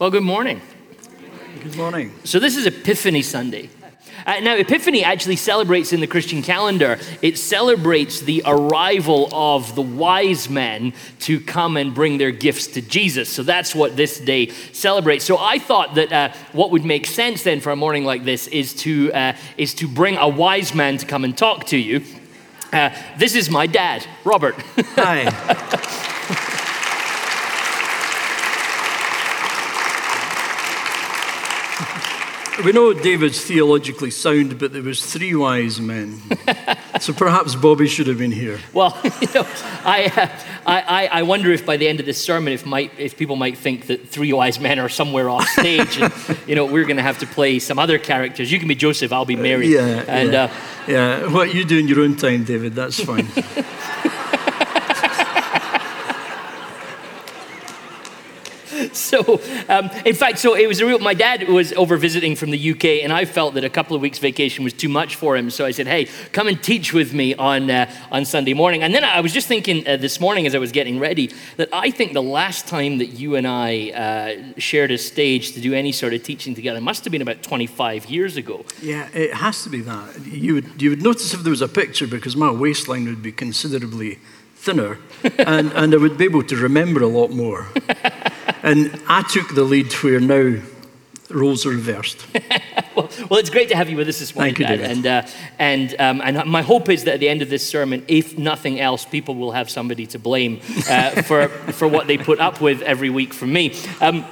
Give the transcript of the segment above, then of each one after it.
Well, good morning. Good morning. So, this is Epiphany Sunday. Uh, now, Epiphany actually celebrates in the Christian calendar, it celebrates the arrival of the wise men to come and bring their gifts to Jesus. So, that's what this day celebrates. So, I thought that uh, what would make sense then for a morning like this is to, uh, is to bring a wise man to come and talk to you. Uh, this is my dad, Robert. Hi. We know David's theologically sound, but there was three wise men. so perhaps Bobby should have been here. Well, you know, I, uh, I, I wonder if by the end of this sermon, if, might, if people might think that three wise men are somewhere off stage, and you know we're going to have to play some other characters. You can be Joseph, I'll be Mary. Yeah, and yeah. Uh, yeah. What you do in your own time, David, that's fine. so, um, in fact, so it was a real. My dad was over visiting from the UK, and I felt that a couple of weeks vacation was too much for him. So I said, "Hey, come and teach with me on uh, on Sunday morning." And then I was just thinking uh, this morning as I was getting ready that I think the last time that you and I uh, shared a stage to do any sort of teaching together must have been about 25 years ago. yeah, it has to be that. You would, you would notice if there was a picture because my waistline would be considerably thinner and, and I would be able to remember a lot more. and I took the lead where now roles are reversed. well, well, it's great to have you with us this morning, Thank you, Dad. David. And, uh, and, um, and my hope is that at the end of this sermon, if nothing else, people will have somebody to blame uh, for, for what they put up with every week from me. Um,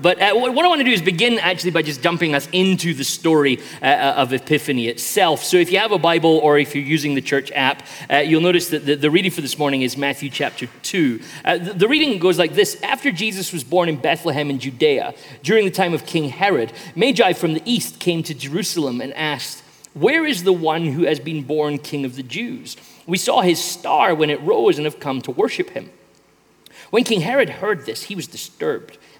but uh, what I want to do is begin actually by just dumping us into the story uh, uh, of Epiphany itself. So if you have a Bible or if you're using the church app, uh, you'll notice that the, the reading for this morning is Matthew chapter 2. Uh, the, the reading goes like this After Jesus was born in Bethlehem in Judea, during the time of King Herod, Magi from the east came to Jerusalem and asked, Where is the one who has been born king of the Jews? We saw his star when it rose and have come to worship him. When King Herod heard this, he was disturbed,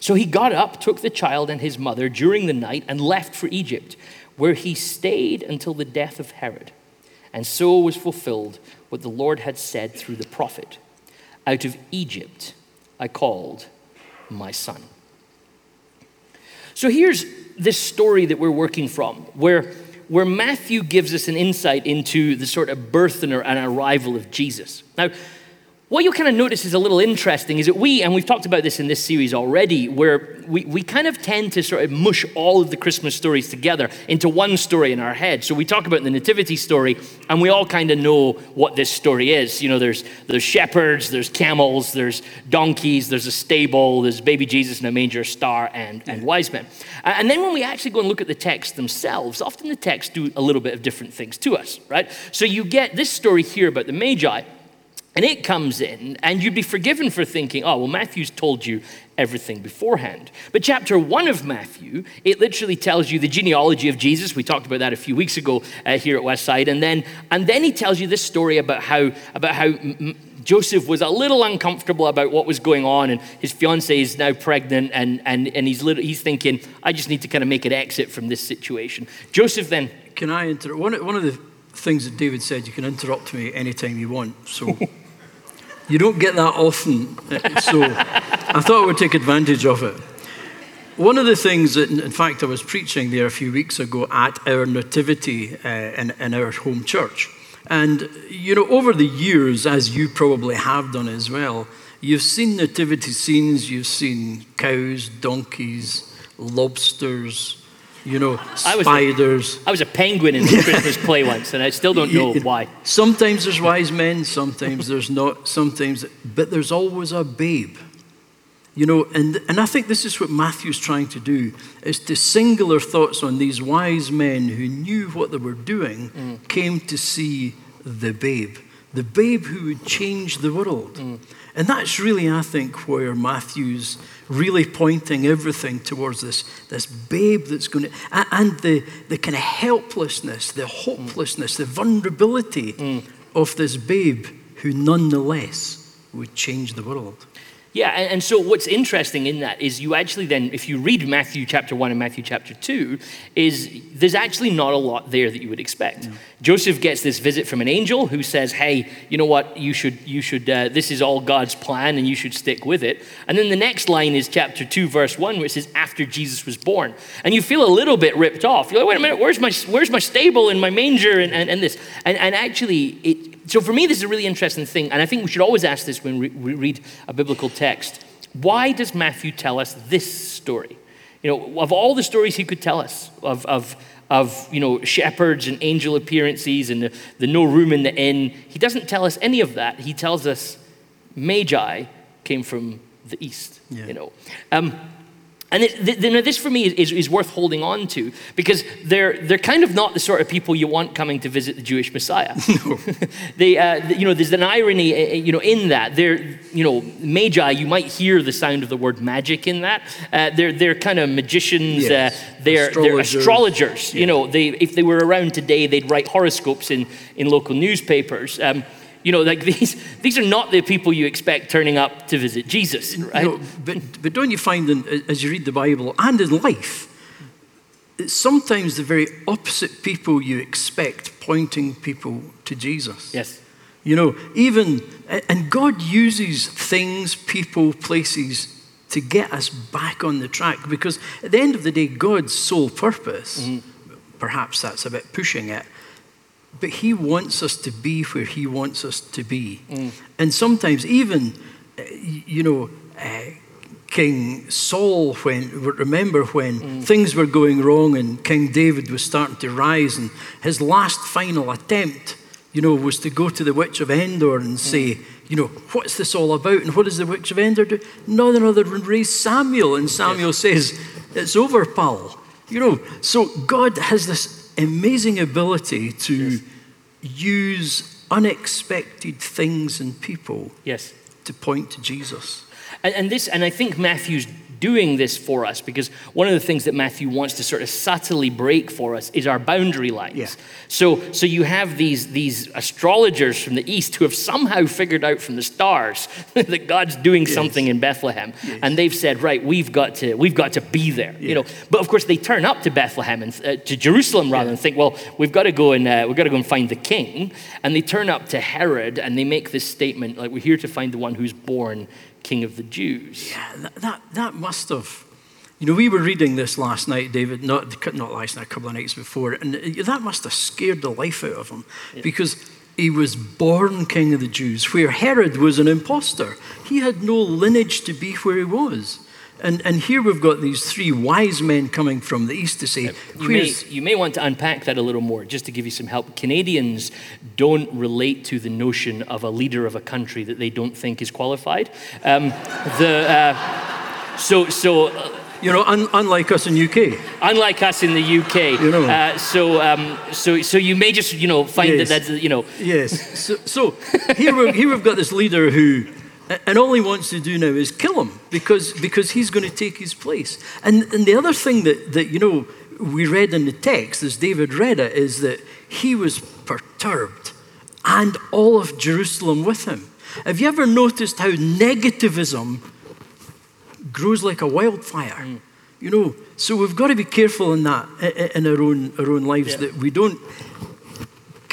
So he got up, took the child and his mother during the night, and left for Egypt, where he stayed until the death of Herod. And so was fulfilled what the Lord had said through the prophet Out of Egypt I called my son. So here's this story that we're working from, where, where Matthew gives us an insight into the sort of birth and arrival of Jesus. Now, what you kind of notice is a little interesting is that we, and we've talked about this in this series already, where we, we kind of tend to sort of mush all of the Christmas stories together into one story in our head. So we talk about the Nativity story, and we all kind of know what this story is. You know, there's, there's shepherds, there's camels, there's donkeys, there's a stable, there's baby Jesus in a manger, star, and, and wise men. And then when we actually go and look at the text themselves, often the texts do a little bit of different things to us, right? So you get this story here about the Magi. And it comes in, and you'd be forgiven for thinking, oh, well, Matthew's told you everything beforehand. But chapter one of Matthew, it literally tells you the genealogy of Jesus. We talked about that a few weeks ago uh, here at Westside. And then, and then he tells you this story about how, about how m- Joseph was a little uncomfortable about what was going on, and his fiancee is now pregnant, and, and, and he's, little, he's thinking, I just need to kind of make an exit from this situation. Joseph then. Can I interrupt? One, one of the things that David said, you can interrupt me anytime you want. So you don't get that often. Uh, so I thought I would take advantage of it. One of the things that, in fact, I was preaching there a few weeks ago at our nativity uh, in, in our home church. And, you know, over the years, as you probably have done as well, you've seen nativity scenes, you've seen cows, donkeys, lobsters, you know, I was spiders. A, I was a penguin in the Christmas play once, and I still don't know You- why. Sometimes there's wise men, sometimes there's not, sometimes, but there's always a babe. You know, and, and I think this is what Matthew's trying to do, is to singular thoughts on these wise men who knew what they were doing, mm. came to see the babe, the babe who would change the world. Mm. And that's really, I think, where Matthew's really pointing everything towards this, this babe that's going to, and the, the kind of helplessness, the hopelessness, the vulnerability mm. of this babe who nonetheless would change the world. Yeah, and, and so what's interesting in that is you actually then, if you read Matthew chapter 1 and Matthew chapter 2, is there's actually not a lot there that you would expect. Joseph gets this visit from an angel who says, hey, you know what, you should, you should uh, this is all God's plan and you should stick with it. And then the next line is chapter 2, verse 1, which says, after Jesus was born. And you feel a little bit ripped off. You're like, wait a minute, where's my, where's my stable and my manger and, and, and this? And, and actually, it, so for me, this is a really interesting thing, and I think we should always ask this when we we read a biblical text. Why does Matthew tell us this story? You know, of all the stories he could tell us of, of, of you know, shepherds and angel appearances and the, the no room in the inn, he doesn't tell us any of that. He tells us Magi came from the east. Yeah. You know, um, and it, th- th- now this for me is, is worth holding on to because they're, they're kind of not the sort of people you want coming to visit the Jewish Messiah. No. they, uh, you know, there's an irony, uh, uh, you know, in that. They're, you know, magi. You might hear the sound of the word magic in that. Uh, they're, they're kind of magicians. Yes. Uh, they're, they're Astrologers. astrologers. You know, they, if they were around today, they'd write horoscopes in, in local newspapers. Um, you know, like these, these are not the people you expect turning up to visit Jesus, right? Know, but, but don't you find, in, as you read the Bible and in life, it's sometimes the very opposite people you expect pointing people to Jesus. yes. You know, even, and God uses things, people, places to get us back on the track because at the end of the day, God's sole purpose, mm-hmm. perhaps that's a bit pushing it, but He wants us to be where He wants us to be. And sometimes, even, uh, you know, uh, King Saul, when remember when things were going wrong and King David was starting to rise, and his last final attempt, you know, was to go to the witch of Endor and say, you know, what's this all about? And what does the witch of Endor do? None other than raise Samuel, and Samuel says, "It's over, pal." You know, so God has this amazing ability to use unexpected things and people Yes. to point to Jesus. And, and this, and I think Matthew's doing this for us because one of the things that Matthew wants to sort of subtly break for us is our boundary lines. Yeah. So, so you have these, these astrologers from the east who have somehow figured out from the stars that God's doing something in Bethlehem, and they've said, right, we've got to, we've got to be there. You know, but of course they turn up to Bethlehem and uh, to Jerusalem rather and think, well, we've got to go and uh, we've got to go and find the king, and they turn up to Herod and they make this statement like, we're here to find the one who's born king of the Jews. Yeah, that, that, that must have. You know, we were reading this last night, David, not, not last night, a couple of nights before, and that must have scared the life out of him because he was born king of the Jews, where Herod was an impostor. He had no lineage to be where he was. And, and here we've got these three wise men coming from the east to say, You may, you may want to unpack that a little more just to give you some help. Canadians don't relate to the notion of a leader of a country that they don't think is qualified. Um, the, uh, so, so uh, you know, un, unlike us in UK. unlike us in the UK, You know. uh, so, um, so, so you may just you know find Yes. that that's you know Yes. So, so here, we here we've got this leader who, and all he wants to do now is kill him because, because he's going to take his place. And, and the other thing that, that, you know, we read in the text as David read it is that he was perturbed and all of Jerusalem with him. Have you ever noticed how negativism grows like a wildfire? Mm. You know, so we've got to be careful in that, in our own, our own lives, Yeah. that we don't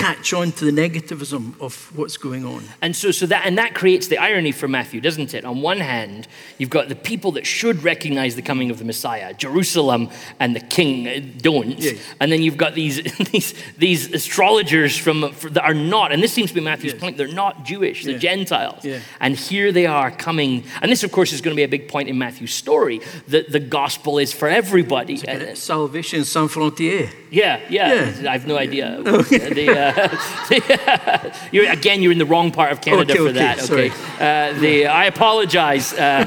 catch on to the negativism of what's going on. And so, so that and that creates the irony for Matthew, doesn't it? On one hand, you've got the people that should recognize the coming of the Messiah, Jerusalem and the King uh, don't, Yes. and then you've got these these these astrologers from for, that are not, and this seems to be Matthew's Yes. point. They're not Jewish, they're Yeah. Gentiles, Yeah. and here they are coming. And this, of course, is going to be a big point in Matthew's story that the gospel is for everybody. Salvation sans frontières. yeah, yeah, Yeah. I have no idea. The, uh, you're, again, you're in the wrong part of Canada Okay, for okay, that. sorry. Okay. Uh, the, I apologize. Uh,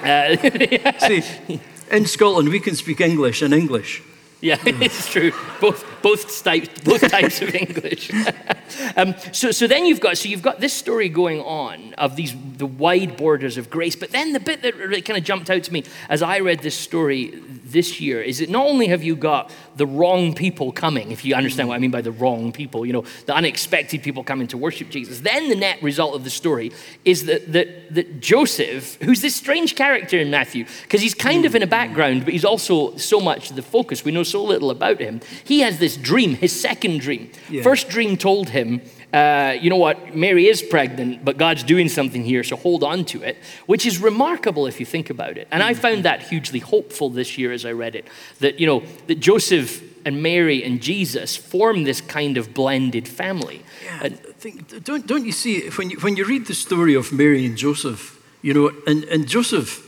See, in Scotland, we can speak English and English. yeah, it's true. Both, both types, both types of English. um, so, so then you've got, so you've got this story going on of these the wide borders of grace. But then the bit that really kind of jumped out to me as I read this story this year is that not only have you got the wrong people coming, if you understand what I mean by the wrong people, you know, the unexpected people coming to worship Jesus. Then the net result of the story is that that, that Joseph, who's this strange character in Matthew, because he's kind of in a background, but he's also so much the focus. We know so little about him. He has this dream, his second dream. Yeah. First dream told him, uh, you know what, Mary is pregnant, but God's doing something here, so hold on to it, which is remarkable if you think about it. And I found that hugely hopeful this year as I read it, that, you know, that Joseph and Mary and Jesus form this kind of blended family. Yeah, And- think, don't, don't you see, when you, when you read the story of Mary and Joseph, you know, and, and Joseph,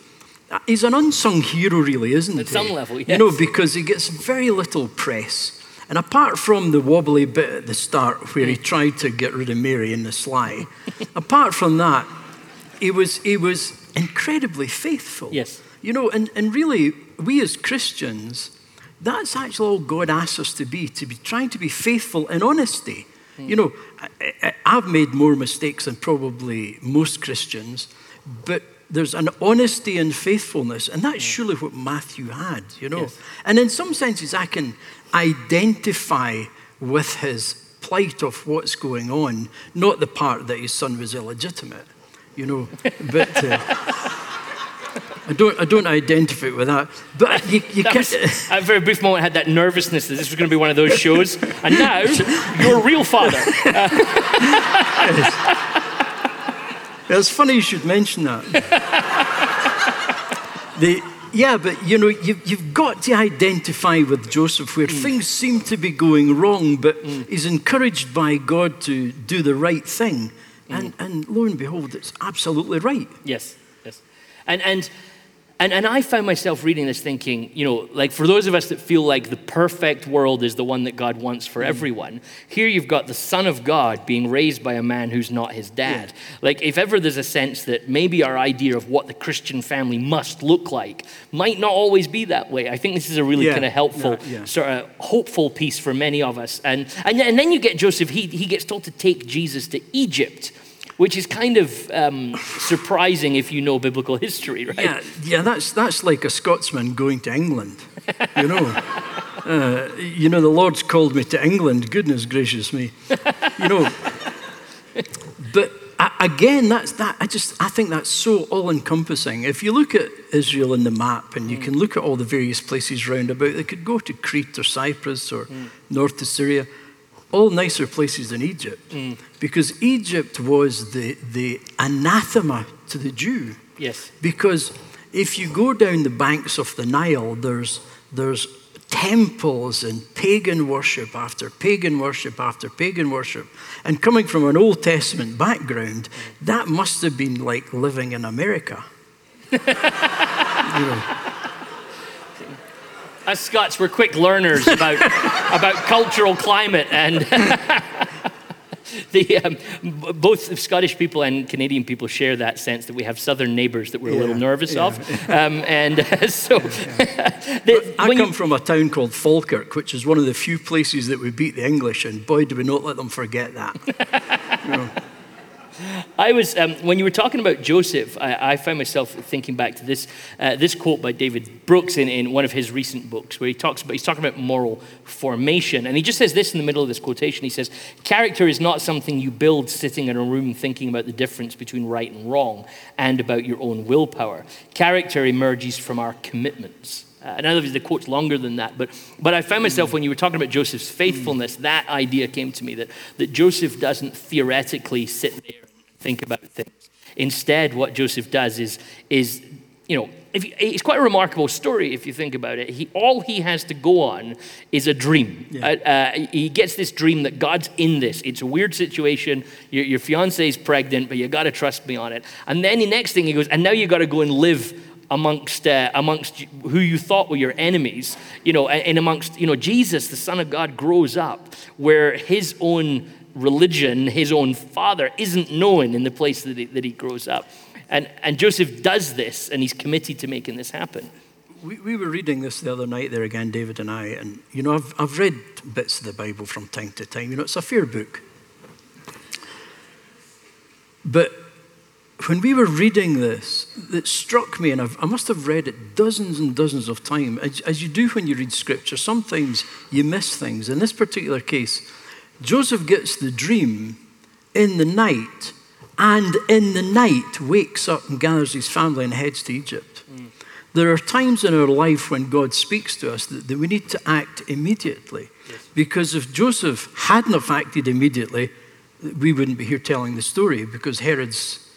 he's an unsung hero, really, isn't At he? some level, You know, because he gets very little press. And apart from the wobbly bit at the start where he tried to get rid of Mary in the sly, apart from that, he was, he was incredibly faithful. Yes. You know, and, and really, we as Christians, that's actually all God asks us to be, to be trying to be faithful in honesty. Hmm. You know, I, I, I've made more mistakes than probably most Christians, but there's an honesty and faithfulness, and that's hmm. surely what Matthew had, you know. Yes. And in some senses, I can identify with his plight of what's going on, not the part that his son was illegitimate, you know, but. Uh, I don't, I don't identify with that. But you, you That was, at a very brief moment, I had that nervousness that this was going to be one of those shows. And now, you're a real father. It's funny you should mention that. the, yeah, but you know, you've, you've got to identify with Joseph where mm. things seem to be going wrong, but mm. he's encouraged by God to do the right thing. And, mm. and lo and behold, it's absolutely right. Yes, yes. And, and, and, and I found myself reading this thinking, you know, like for those of us that feel like the perfect world is the one that God wants for mm. everyone, here you've got the Son of God being raised by a man who's not his dad. Like, if ever there's a sense that maybe our idea of what the Christian family must look like might not always be that way, I think this is a really Yeah, kind of helpful, yeah, yeah. sort of hopeful piece for many of us. And, and, and then you get Joseph, he, he gets told to take Jesus to Egypt. Which is kind of um, surprising if you know biblical history, right? Yeah, yeah, that's that's like a Scotsman going to England. You know, uh, you know, the Lord's called me to England. Goodness gracious me, you know. But again, that's that. I just I think that's so all-encompassing. If you look at Israel in the map, and you can look at all the various places round about, they could go to Crete or Cyprus or north to Syria. All nicer places than Egypt, mm. because Egypt was the, the anathema to the Jew. Yes. Because if you go down the banks of the Nile, there's, there's temples and pagan worship after pagan worship after pagan worship. And coming from an Old Testament background, that must have been like living in America. you know, Us Scots were quick learners about, about cultural climate and the, um, both Scottish people and Canadian people share that sense that we have southern neighbours that we're a little nervous yeah. of. Um, and uh, so the, I come you- from a town called Falkirk, which is one of the few places that we beat the English, and boy, do we not let them forget that. You know. I was um, when you were talking about Joseph, I, I found myself thinking back to this uh, this quote by David Brooks in, in one of his recent books, where he talks about he's talking about moral formation, and he just says this in the middle of this quotation. He says, "Character is not something you build sitting in a room thinking about the difference between right and wrong, and about your own willpower. Character emerges from our commitments." Uh, and I love the quote's longer than that, but, but I found myself when you were talking about Joseph's faithfulness, that idea came to me that, that Joseph doesn't theoretically sit there think about things. Instead, what Joseph does is, is you know, if you, it's quite a remarkable story if you think about it. He, all he has to go on is a dream. Yeah. Uh, uh, he gets this dream that God's in this. It's a weird situation. Your, your fiance is pregnant, but you got to trust me on it. And then the next thing he goes, and now you got to go and live amongst uh, amongst who you thought were your enemies. You know, and amongst you know Jesus, the Son of God, grows up where his own religion, his own father, isn't known in the place that he, that he grows up. And, and Joseph does this, and he's committed to making this happen. We, we were reading this the other night there again, David and I, and you know, I've, I've read bits of the Bible from time to time. You know, it's a fair book. But when we were reading this, it struck me, and I've, i must have read it dozens and dozens of times, as, as, you do when you read scripture. Sometimes you miss things. In this particular case, Joseph gets the dream in the night, and in the night wakes up and gathers his family and heads to Egypt. Mm. There are times in our life when God speaks to us that, that we need to act immediately. Yes. Because if Joseph hadn't have acted immediately, we wouldn't be here telling the story because Herod's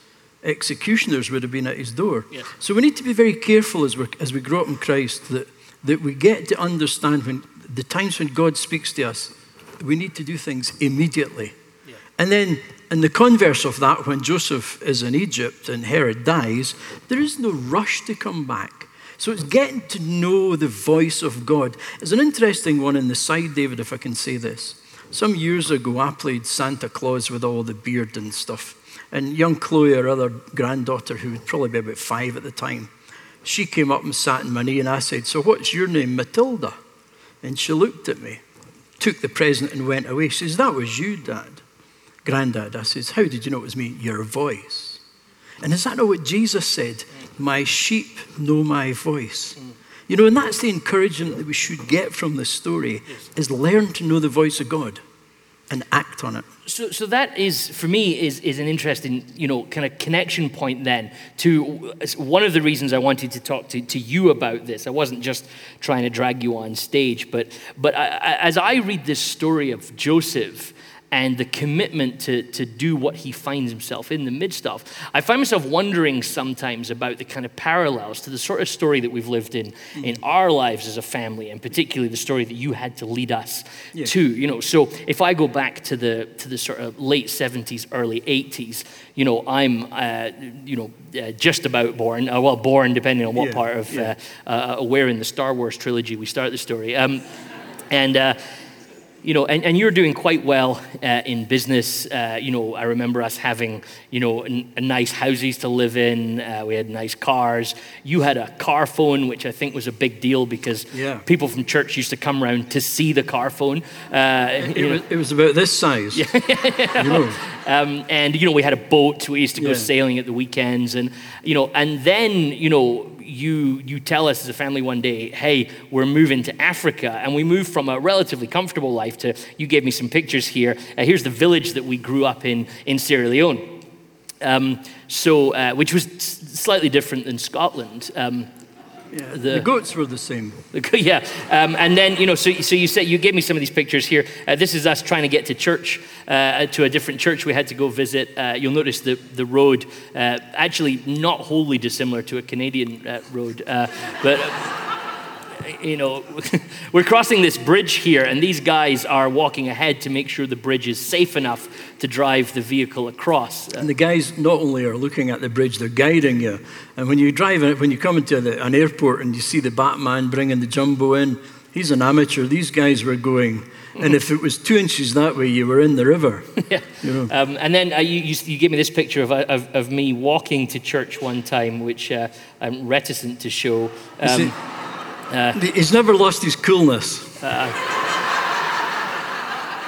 executioners would have been at his door. Yes. So we need to be very careful as, we as we grow up in Christ that, that we get to understand when the times when God speaks to us, we need to do things immediately. Yeah. And then, in the converse of that, when Joseph is in Egypt and Herod dies, there is no rush to come back. So it's getting to know the voice of God. It's an interesting one in the side, David, if I can say this. Some years ago, I played Santa Claus with all the beard and stuff. And young Chloe, our other granddaughter, who would probably be about five at the time, she came up and sat in my knee, and I said, So what's your name? Matilda. And she looked at me, took the present, and went away. She says, That was you, Dad. Granddad. I says, How did you know it was me? Your voice. And is that not what Jesus said? My sheep know my voice. You know, and that's the encouragement that we should get from this story is learn to know the voice of God and act on it. So, so that is, for me, is, is an interesting, you know, kind of connection point then to one of the reasons I wanted to talk to, to you about this. I wasn't just trying to drag you on stage, but, but I, as I read this story of Joseph, and the commitment to, to do what he finds himself in the midst of. I find myself wondering sometimes about the kind of parallels to the sort of story that we've lived in in our lives as a family, and particularly the story that you had to lead us yeah. to. You know, so if I go back to the to the sort of late 70s, early 80s, you know, I'm uh, you know uh, just about born, uh, well, born depending on what yeah. part of yeah. Uh, uh, where in the Star Wars trilogy we start the story. Um, and uh, you know, and, and you're doing quite well uh, in business. Uh, you know, I remember us having, you know, n- nice houses to live in. Uh, we had nice cars. You had a car phone, which I think was a big deal because yeah. people from church used to come around to see the car phone. Uh, it, was, it, was, about this size. Yeah. you know. um, and, you know, we had a boat. We used to go yeah. sailing at the weekends. And, you know, and then, you know, you, you tell us as a family one day, hey, we're moving to Africa. And we moved from a relatively comfortable life to, you gave me some pictures here. Uh, here's the village that we grew up in in Sierra Leone. Um, so, uh, which was slightly different than Scotland. Um, yeah, the, the, goats were the same. The, yeah, um, and then you know, so so you said you gave me some of these pictures here. Uh, this is us trying to get to church, uh, to a different church we had to go visit. Uh, you'll notice the the road uh, actually not wholly dissimilar to a Canadian uh, road, uh, but you know, we're crossing this bridge here, and these guys are walking ahead to make sure the bridge is safe enough to drive the vehicle across. And the guys not only are looking at the bridge, they're guiding you. And when you drive it, when you come into the, an airport and you see the Batman bringing the jumbo in, he's an amateur. These guys were going. And if it was two inches that way, you were in the river. yeah. You know. um, and then uh, you, you, you, gave me this picture of, of, of, me walking to church one time, which uh, I'm reticent to show. Um, uh, He's never lost his coolness. Uh,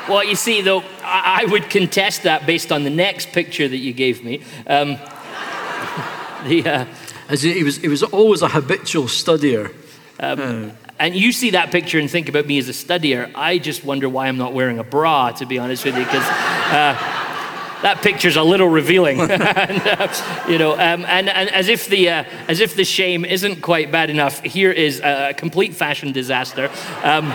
well, you see, though, I, I, would contest that based on the next picture that you gave me. Um, the, uh, As he, was, he was always a habitual studier. Um, uh, and you see that picture and think about me as a studier. I just wonder why I'm not wearing a bra, to be honest with you, because. That picture's a little revealing, uh, you know. Um, and, and as if the uh, as if the shame isn't quite bad enough, here is a complete fashion disaster. Um,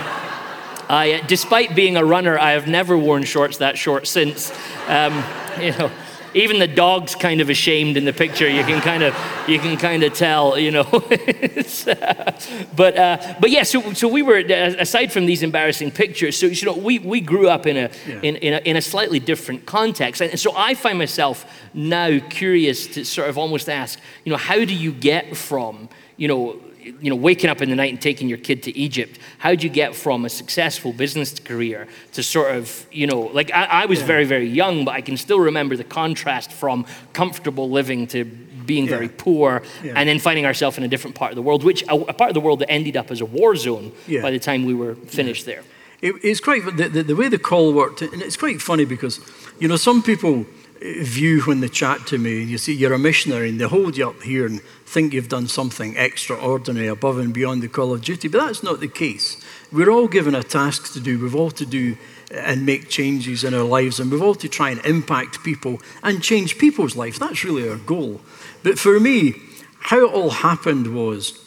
I, despite being a runner, I have never worn shorts that short since. Um, you know, even the dog's kind of ashamed in the picture. You can kind of you can kind of tell, you know. uh, but uh, but yeah, so so we were aside from these embarrassing pictures. So you know, we we grew up in a yeah. in in a, in a slightly different context, and so I find myself now curious to sort of almost ask, you know, how do you get from you know you know, waking up in the night and taking your kid to Egypt, how do you get from a successful business career to sort of, you know, like I, I was yeah. very, very young, but I can still remember the contrast from comfortable living to being yeah. very poor yeah. and then finding ourselves in a different part of the world, which a, a, part of the world that ended up as a war zone by the time we were finished there. It, it's quite, the, the, the way the call worked, and it's quite funny because, you know, some people view when they chat to me. You see, you're a missionary, and they hold you up here and think you've done something extraordinary above and beyond the call of duty. But that's not the case. We're all given a task to do. We've all to do uh, and make changes in our lives, and we've all to try and impact people and change people's lives. That's really our goal. But for me, how it all happened was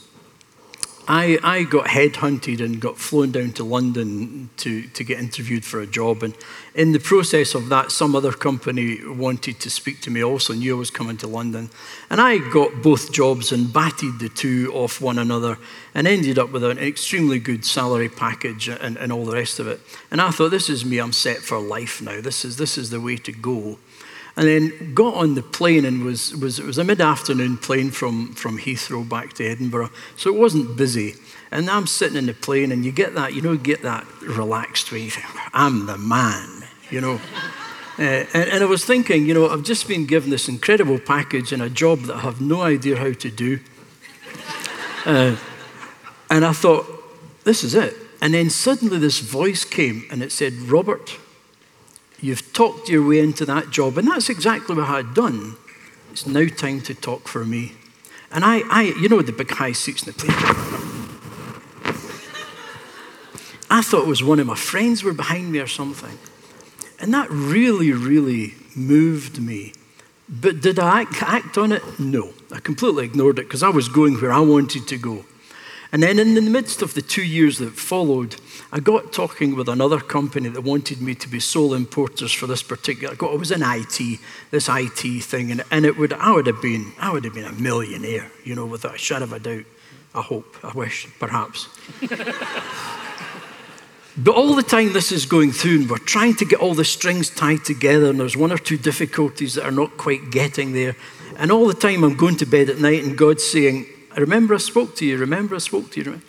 I, I got headhunted and got flown down to London to, to get interviewed for a job. And in the process of that, some other company wanted to speak to me also, knew I was coming to London. And I got both jobs and batted the two off one another and ended up with an extremely good salary package and, and all the rest of it. And I thought, this is me, I'm set for life now. This is, this is the way to go and then got on the plane and was, was it was a mid-afternoon plane from, from Heathrow back to Edinburgh, so it wasn't busy. And I'm sitting in the plane, and you get that, you know, get that relaxed way. I'm the man, you know. Uh, and, and, I was thinking, you know, I've just been given this incredible package and a job that I have no idea how to do. Uh, and I thought, this is it. And then suddenly this voice came and it said, Robert, You've talked your way into that job, and that's exactly what I had done. It's now time to talk for me. And I, I you know, the big high seats in the plane. I thought it was one of my friends were behind me or something. And that really, really moved me. But did I act, act on it? No. I completely ignored it because I was going where I wanted to go. And then in the midst of the two years that followed, I got talking with another company that wanted me to be sole importers for this particular. I was in IT, this IT thing, and, and it would I would have been I would have been a millionaire, you know, without a shadow of a doubt. I hope, I wish, perhaps. but all the time this is going through, and we're trying to get all the strings tied together, and there's one or two difficulties that are not quite getting there. And all the time I'm going to bed at night, and God's saying, I remember I spoke to you, remember I spoke to you. Remember?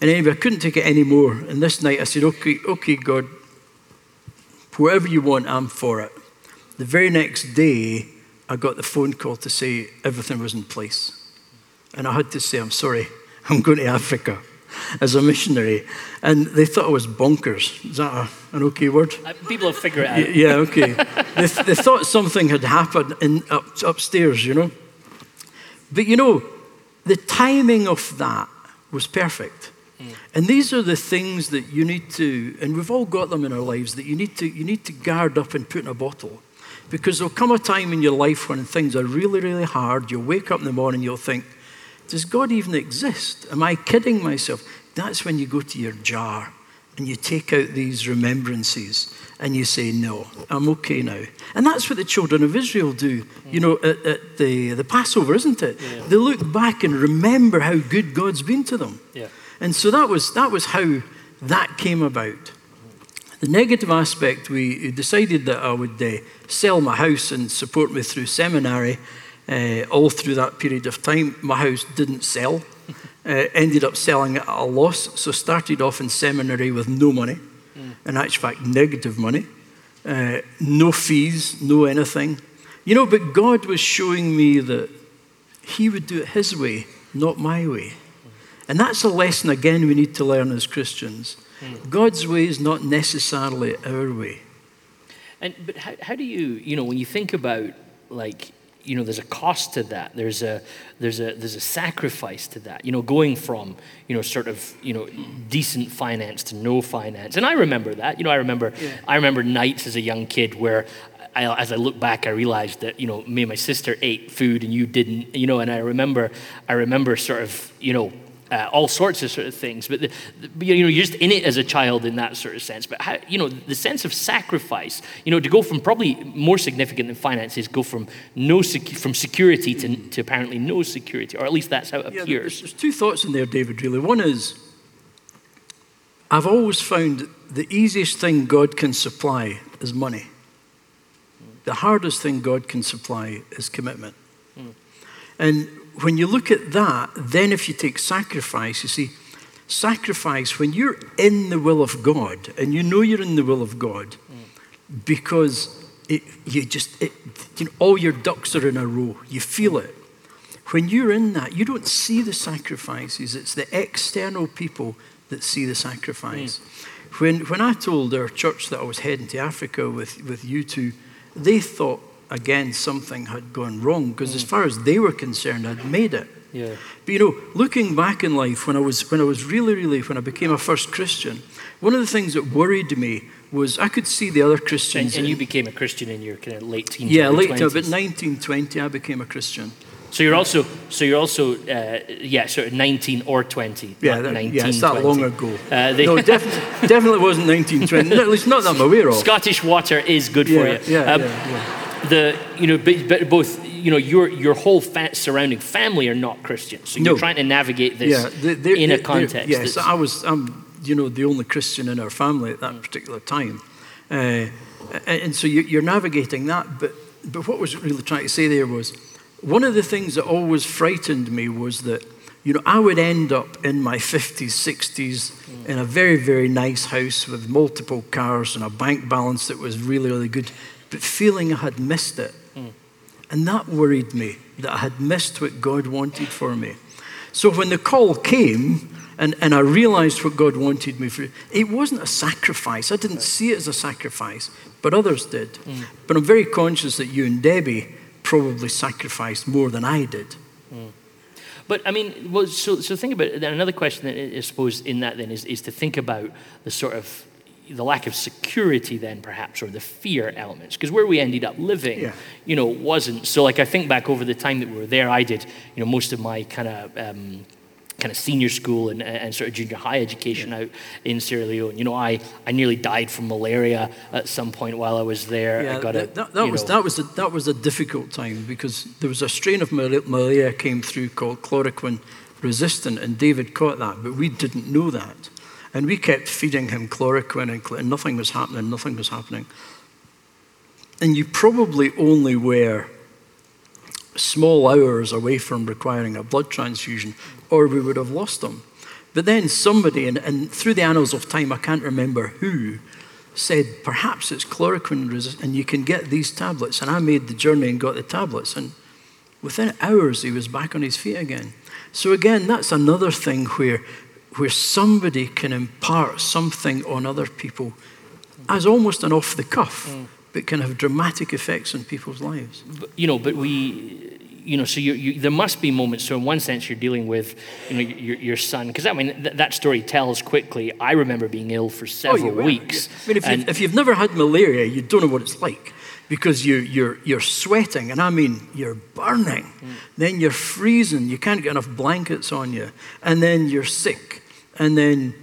And anyway, I couldn't take it anymore. And this night I said, okay, okay, God, whatever you want, I'm for it. The very next day, I got the phone call to say everything was in place. And I had to say, I'm sorry, I'm going to Africa as a missionary. And they thought I was bonkers. Is that a, an okay word? Uh, people have figured it out. Yeah, okay. they, they, thought something had happened in, up, upstairs, you know. But you know, the timing of that was perfect. Mm. And these are the things that you need to, and we've all got them in our lives, that you need to, you need to guard up and put in a bottle. Because there'll come a time in your life when things are really, really hard. You'll wake up in the morning, you'll think, does God even exist? Am I kidding myself? That's when you go to your jar and you take out these remembrances and you say, No, I'm okay now. And that's what the children of Israel do, you know, at, at the, the Passover, isn't it? Yeah. They look back and remember how good God's been to them. Yeah. And so that was, that was how that came about. The negative aspect, we decided that I would uh, sell my house and support me through seminary. Uh, all through that period of time, my house didn't sell. Uh, ended up selling at a loss, so started off in seminary with no money in actual fact, negative money, uh, no fees, no anything. You know, but God was showing me that He would do it His way, not my way. And that's a lesson, again, we need to learn as Christians. God's way is not necessarily our way. And, but how, how do you, you know, when you think about like you know there's a cost to that there's a there's a there's a sacrifice to that you know going from you know sort of you know decent finance to no finance and i remember that you know i remember yeah. i remember nights as a young kid where I, as I look back, I realized that you know me and my sister ate food and you didn't. You know, and I remember, I remember sort of you know uh, all sorts of sort of things. But the, the, you know, you're just in it as a child in that sort of sense. But how, you know, the sense of sacrifice, you know, to go from probably more significant than finances, go from no sec- from security to, to apparently no security, or at least that's how it Yeah, appears. there's, there's two thoughts in there, David, really. One is I've always found the easiest thing God can supply is money. The hardest thing God can supply is commitment. And when you look at that, then if you take sacrifice, you see, sacrifice, when you're in the will of God, and you know you're in the will of God, because it, you just, it, you know, all your ducks are in a row, you feel it. When you're in that, you don't see the sacrifices, it's the external people that see the sacrifice. Hmm. When, when I told our church that I was heading to Africa with, with you two, they thought, again, something had gone wrong because, as far as they were concerned, I'd made it. Yeah. But you know, looking back in life, when I was when I was really, really when I became a first Christian, one of the things that worried me was I could see the other Christians. and you in- became a Christian in your kind of late teens. yeah, late to 20s. about 1920, I became a Christian. So you're also, so you're also, uh, yeah, sort of 19 or 20. Yeah, that, 19, yeah, it's that 20. long ago. Uh, they- no, definitely, definitely wasn't 1920. No, at least not that I'm aware of. Scottish water is good yeah, for you. yeah, Um, yeah, yeah. The, you know, but, but both, you know, your, your whole fa- surrounding family are not Christian. So you're No. trying to navigate this Yeah, they- they're- in a they're- context. Yes, I was. I'm, you know, the only Christian in our family at that particular time, uh, and, and so you, you're navigating that. But but what was really trying to say there was one of the things that always frightened me was that you know I would end up in my 50s, 60s in a very very nice house with multiple cars and a bank balance that was really really good, but feeling I had missed it. Hmm. And that worried me that I had missed what God wanted for me. So when the call came and, and I realized what God wanted me for, it wasn't a sacrifice. I didn't see it as a sacrifice, but others did. Hmm. But I'm very conscious that you and Debbie probably sacrificed more than I did. Hmm. But I mean, well, so, so think about it. Another question that I suppose in that then is, is to think about the sort of the lack of security then perhaps or the fear elements because where we ended up living Yeah. you know wasn't so like i think back over the time that we were there i did you know most of my kind of um, kind of senior school and, and sort of junior high education out in sierra leone you know i i nearly died from malaria at some point while i was there i got that, a that, that was, know- that, was a, that was a difficult time because there was a strain of malaria came through called chloroquine resistant, and David caught that, but we didn't know that. And we kept feeding him chloroquine, and, and nothing was happening, nothing was happening. And you probably only were small hours away from requiring a blood transfusion, or we would have lost him. But then somebody, and, and through the annals of time, I can't remember who, said, perhaps it's chloroquine resistant, and you can get these tablets. And I made the journey and got the tablets. And within hours, he was back on his feet again. So, again, that's another thing where, where somebody can impart something on other people as almost an off the cuff, but can have dramatic effects on people's lives. But, you know, but we, you know, so you, you, there must be moments. So in one sense, you're dealing with, you know, your, your son, because I mean th- that story tells quickly. I remember being ill for several Oh, you were. weeks. I mean, if, and- you've, if you've never had malaria, you don't know what it's like because you, you're, you're sweating, and I mean, you're burning. Mm. Then you're freezing, you can't get enough blankets on you, and then you're sick, and then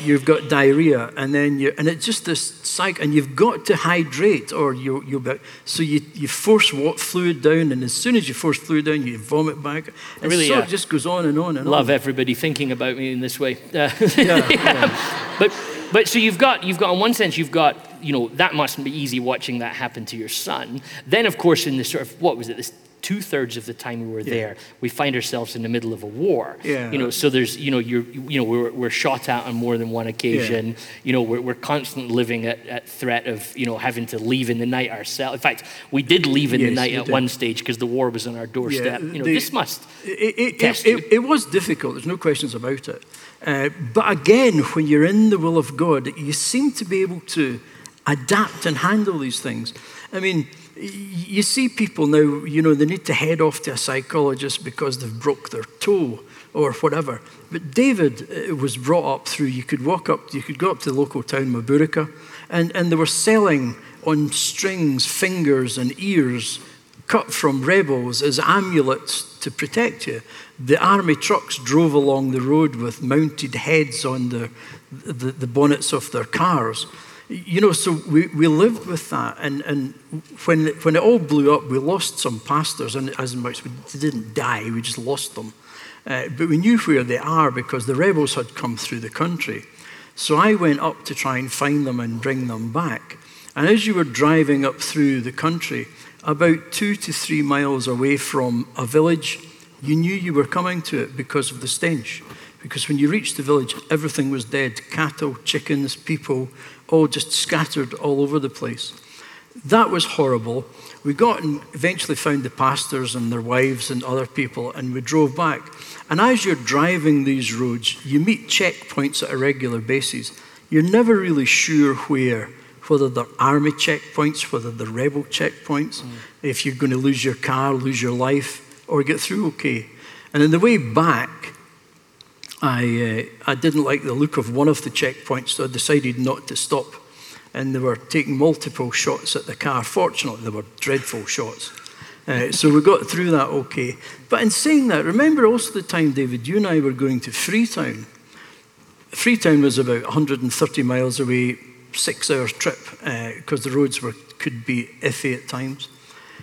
you've got diarrhea, and then you and it's just this cycle, and you've got to hydrate, or you, you'll be, so you, you force what fluid down, and as soon as you force fluid down, you vomit back. And Really, so uh, it just goes on and on and love on. everybody thinking about me in this way. Uh, Yeah, yeah. but but so you've got you've got in one sense you've got you know that mustn't be easy watching that happen to your son. Then of course in the sort of what was it this two thirds of the time we were there we find ourselves in the middle of a war. Yeah. You know so there's you know you're you know we're, we're shot at on more than one occasion. Yeah. You know we're, we're constantly living at, at threat of you know having to leave in the night ourselves. In fact we did leave in the night at did. one stage because the war was on our doorstep. you know the- this must It, it, it, it was difficult, there's no questions about it. Uh, but again, when you're in the will of God, you seem to be able to adapt and handle these things. I mean, you see people now, you know, they need to head off to a psychologist because they've broke their toe or whatever. But David uh, was brought up through, you could walk up, you could go up to the local town, Magburaka, and, and they were selling on strings, fingers, and ears cut from rebels as amulets to protect you. The army trucks drove along the road with mounted heads on the, the, the bonnets of their cars. You know, so we, we lived with that. And, and when, when it all blew up, we lost some pastors, and as much we didn't die, we just lost them. Uh, but we knew where they are because the rebels had come through the country. So I went up to try and find them and bring them back. And as you were driving up through the country, about two to three miles away from a village, you knew you were coming to it because of the stench. Because when you reached the village, everything was dead cattle, chickens, people, all just scattered all over the place. That was horrible. We got and eventually found the pastors and their wives and other people, and we drove back. And as you're driving these roads, you meet checkpoints at a regular basis. You're never really sure where, whether they're army checkpoints, whether they're rebel checkpoints, mm. if you're going to lose your car, lose your life, or get through okay. And on the way back, I, uh, I didn't like the look of one of the checkpoints, so I decided not to stop and they were taking multiple shots at the car. Fortunately, they were dreadful shots. Uh, so we got through that okay. But in saying that, remember also the time, David, you and I were going to Freetown. Freetown was about 130 miles away, six hour trip, because uh, the roads were, could be iffy at times.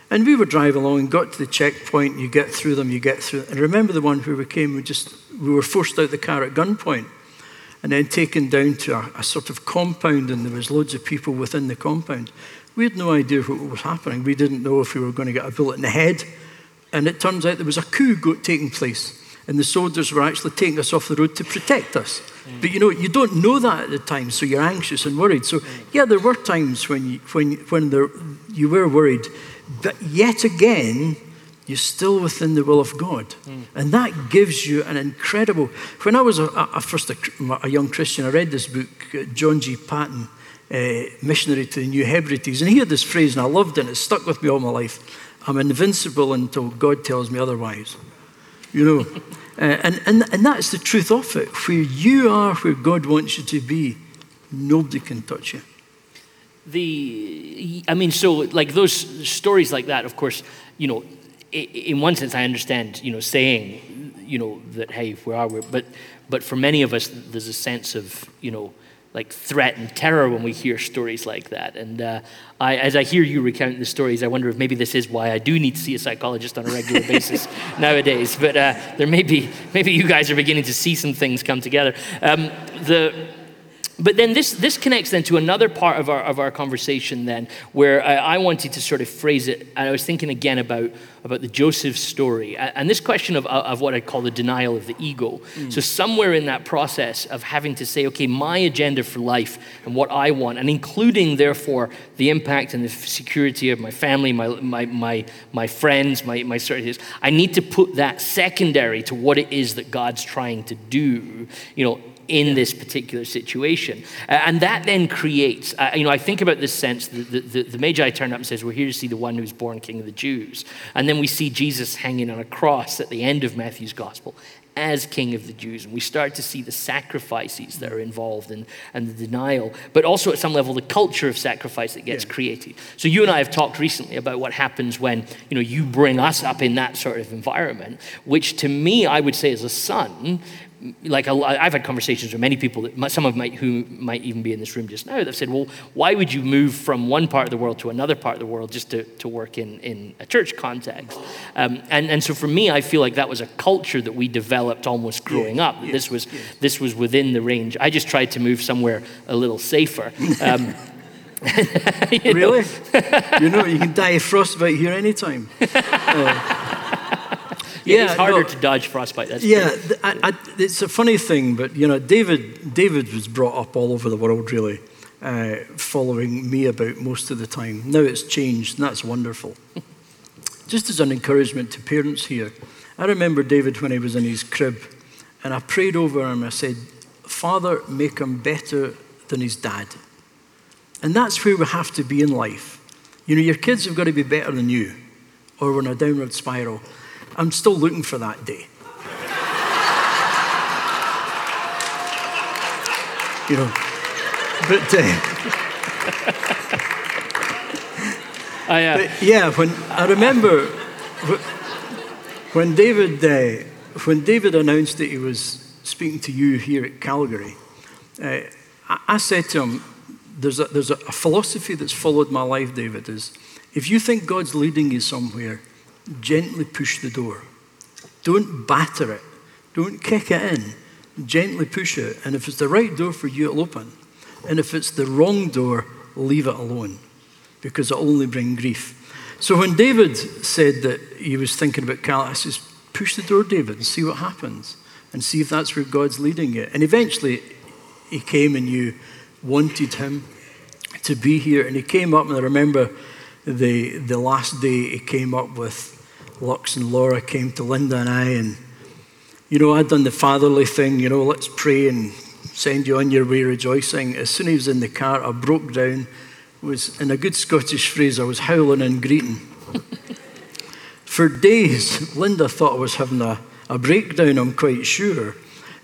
And we were driving along got to the checkpoint, you get through them, you get through. And remember the one where we came, we just, we were forced out the car at gunpoint and then taken down to a, a, sort of compound, and there was loads of people within the compound. We had no idea what was happening. We didn't know if we were going to get a bullet in the head. And it turns out there was a coup taking place, and the soldiers were actually taking us off the road to protect us. Mm. But you know, you don't know that at the time, so you're anxious and worried. So, yeah, there were times when you, when, when there, you were worried. But yet again, you're still within the will of God. Mm. And that gives you an incredible. When I was a, a first a, a, young Christian, I read this book, uh, John G. Paton, uh, Missionary to the New Hebrides. And he had this phrase, and I loved it, and it stuck with me all my life I'm invincible until God tells me otherwise. You know? uh, and, and, and that's the truth of it. Where you are, where God wants you to be, nobody can touch you. The, I mean, so like those stories like that, of course, you know, in one sense, I understand, you know, saying, you know, that hey, where are we? But, but for many of us, there's a sense of, you know, like threat and terror when we hear stories like that. And uh, I, as I hear you recount the stories, I wonder if maybe this is why I do need to see a psychologist on a regular basis nowadays. But uh, there may be, maybe you guys are beginning to see some things come together. Um, the but then this, this connects then to another part of our, of our conversation then where I, I wanted to sort of phrase it and i was thinking again about, about the joseph story and this question of, of what i call the denial of the ego mm. so somewhere in that process of having to say okay my agenda for life and what i want and including therefore the impact and the security of my family my, my, my, my friends my, my certainties i need to put that secondary to what it is that god's trying to do you know in this particular situation. Uh, and that then creates, uh, you know, I think about this sense the, the, the Magi turn up and says, We're here to see the one who's born King of the Jews. And then we see Jesus hanging on a cross at the end of Matthew's gospel as King of the Jews. And we start to see the sacrifices that are involved in, and the denial, but also at some level the culture of sacrifice that gets yeah. created. So you and I have talked recently about what happens when you know you bring us up in that sort of environment, which to me I would say as a son like I've had conversations with many people, that, some of might, who might even be in this room just now, that have said, well, why would you move from one part of the world to another part of the world just to, to work in, in a church context? Um, and, and so for me, I feel like that was a culture that we developed almost growing yeah, up. Yeah, this, was, yeah. this was within the range. I just tried to move somewhere a little safer. Um, you really? you know, you can die of frostbite here anytime. Uh, yeah, it's harder no, to dodge frostbite. That's yeah, I, I, it's a funny thing, but you know, David, David was brought up all over the world, really, uh, following me about most of the time. Now it's changed, and that's wonderful. Just as an encouragement to parents here, I remember David when he was in his crib, and I prayed over him. I said, "Father, make him better than his dad." And that's where we have to be in life. You know, your kids have got to be better than you, or we're in a downward spiral. I'm still looking for that day. you know, but uh, I, uh, But yeah, when I remember when David uh, when David announced that he was speaking to you here at Calgary, uh, I, I said to him, "There's a, there's a, a philosophy that's followed my life, David. Is if you think God's leading you somewhere, gently push the door. Don't batter it. Don't kick it in. Gently push it. And if it's the right door for you, it'll open. And if it's the wrong door, leave it alone because it'll only bring grief. So when David said that he was thinking about Cal, I says, push the door, David, and see what happens and see if that's where God's leading you. And eventually he came and you wanted him to be here. And he came up, and I remember the, the last day he came up with Lux and Laura came to Linda and I, and you know, I'd done the fatherly thing, you know, let's pray and send you on your way rejoicing. As soon as he was in the car, I broke down, was in a good Scottish phrase, I was howling and greeting. For days, Linda thought I was having a, a breakdown, I'm quite sure.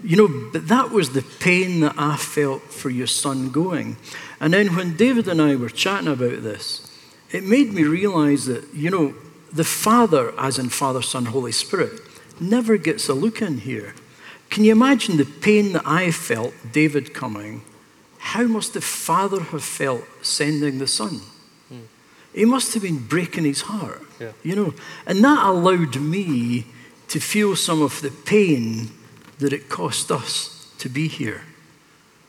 You know, but that was the pain that I felt for your son going. And then when David and I were chatting about this, it made me realize that, you know, the Father, as in Father, Son, Holy Spirit, never gets a look in here. Can you imagine the pain that I felt, David coming? How must the Father have felt sending the Son? He must have been breaking his heart, Yeah. you know. And that allowed me to feel some of the pain that it cost us to be here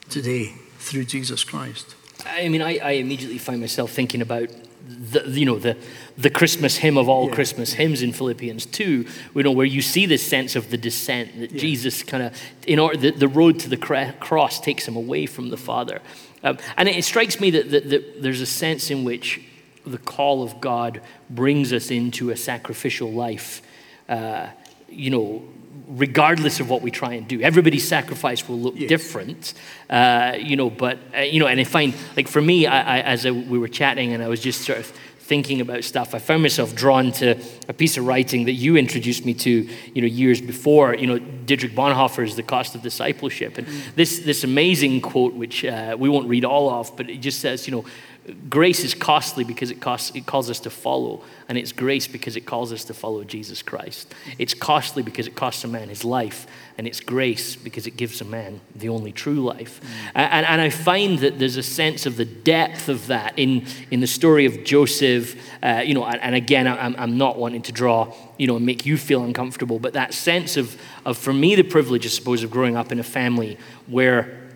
today through Jesus Christ. I mean, I, I immediately find myself thinking about the, you know, the, the Christmas hymn of all Yeah. Christmas hymns in Philippians 2, you know, where you see this sense of the descent, that Jesus kind of, in order, the, the road to the cra- cross takes him away from the Father. Um, and it, strikes me that, that, that there's a sense in which the call of God brings us into a sacrificial life, uh, you know, regardless of what we try and do. Everybody's sacrifice will look Yes. different, uh, you know, but, uh, you know, and I find, like for me, I, I, as I, we were chatting and I was just sort of thinking about stuff, I found myself drawn to a piece of writing that you introduced me to, you know, years before, you know, Dietrich Bonhoeffer's The Cost of Discipleship. And this, this amazing quote, which uh, we won't read all of, but it just says, you know, grace is costly because it, costs, it calls us to follow, and it's grace because it calls us to follow Jesus Christ. It's costly because it costs a man his life, and it's grace because it gives a man the only true life. And, and I find that there's a sense of the depth of that in, in the story of Joseph. Uh, you know, and, again, I'm, I'm not wanting to draw, you know, and make you feel uncomfortable, but that sense of, of, for me, the privilege, I suppose, of growing up in a family where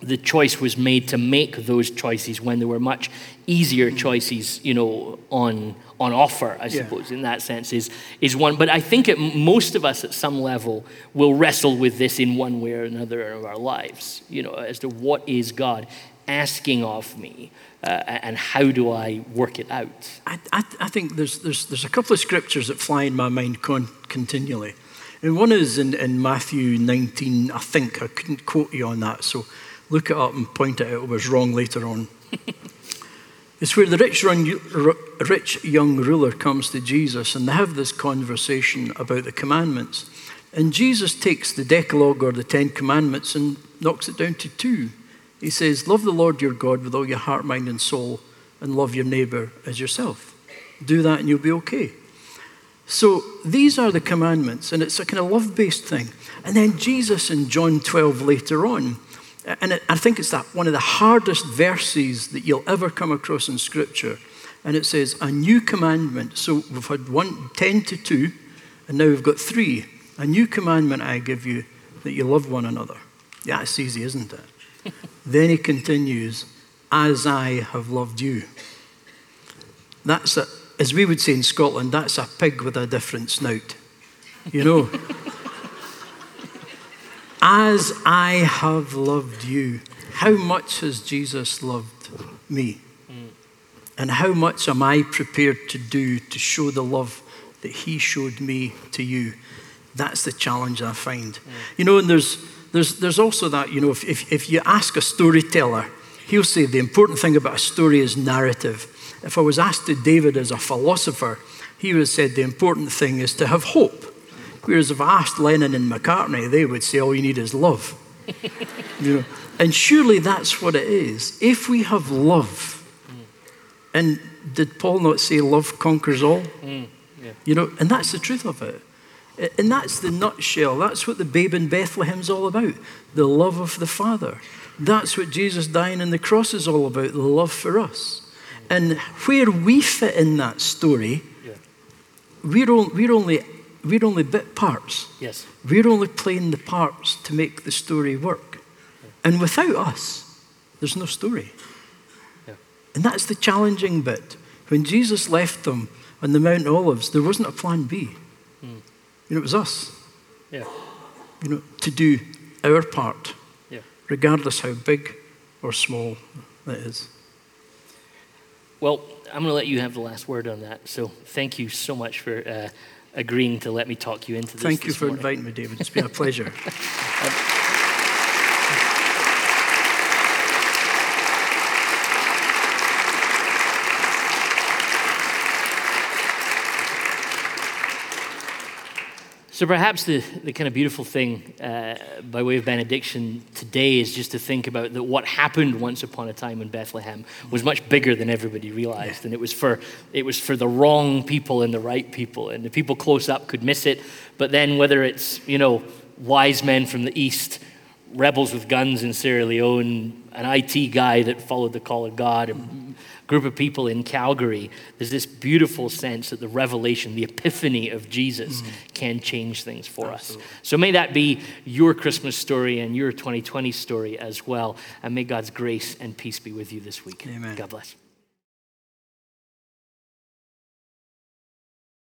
the choice was made to make those choices when there were much easier choices, you know, on on offer. I Yeah. suppose in that sense is is one. But I think it, most of us at some level will wrestle with this in one way or another of our lives. You know, as to what is God asking of me, uh, and how do I work it out? I, I, I think there's, there's, there's a couple of scriptures that fly in my mind con- continually. And one is in, in Matthew 19, I think. I couldn't quote you on that, so look it up and point it out. I was wrong later on. it's where the rich, run, rich young ruler comes to Jesus and they have this conversation about the commandments. And Jesus takes the Decalogue or the Ten Commandments and knocks it down to two. He says, Love the Lord your God with all your heart, mind, and soul, and love your neighbor as yourself. Do that and you'll be okay. So these are the commandments, and it's a kind of love based thing. And then Jesus in John 12 later on, and it, I think it's that one of the hardest verses that you'll ever come across in Scripture. And it says, A new commandment. So we've had one, 10 to 2, and now we've got three. A new commandment I give you that you love one another. Yeah, it's easy, isn't it? then he continues, As I have loved you. That's a, as we would say in Scotland, that's a pig with a different snout. You know? As I have loved you, how much has Jesus loved me? And how much am I prepared to do to show the love that he showed me to you? That's the challenge I find. You know, and there's, there's, there's also that, you know, if, if, if you ask a storyteller, he'll say the important thing about a story is narrative. If I was asked to David as a philosopher, he would have said the important thing is to have hope. Whereas if I asked Lennon and McCartney, they would say all you need is love. you know? And surely that's what it is. If we have love, and did Paul not say love conquers all? Mm, yeah. You know, and that's the truth of it. And that's the nutshell. That's what the babe in Bethlehem's all about the love of the Father. That's what Jesus dying on the cross is all about the love for us. And where we fit in that story, Yeah. we're, on, we're, only, we're only bit parts. Yes. We're only playing the parts to make the story work. And without us, there's no story. Yeah. And that's the challenging bit. When Jesus left them on the Mount Olives, there wasn't a plan B. Hmm. You know, it was us, Yeah. you know, to do our part, Yeah. regardless how big or small that is. Well, I'm going to let you have the last word on that. So thank you so much for uh, agreeing to let me talk you into this. Thank you this for morning. inviting me, David. It's been a pleasure. So perhaps the, the kind of beautiful thing uh, by way of benediction today is just to think about that what happened once upon a time in Bethlehem was much bigger than everybody realized. And it was for it was for the wrong people and the right people. And the people close up could miss it. But then whether it's, you know, wise men from the east, rebels with guns in Sierra Leone, an IT guy that followed the call of God, a group of people in Calgary, there's this beautiful sense that the revelation, the epiphany of Jesus mm. can change things for us. So may that be your Christmas story and your 2020 story as well. And may God's grace and peace be with you this week. Amen. God bless.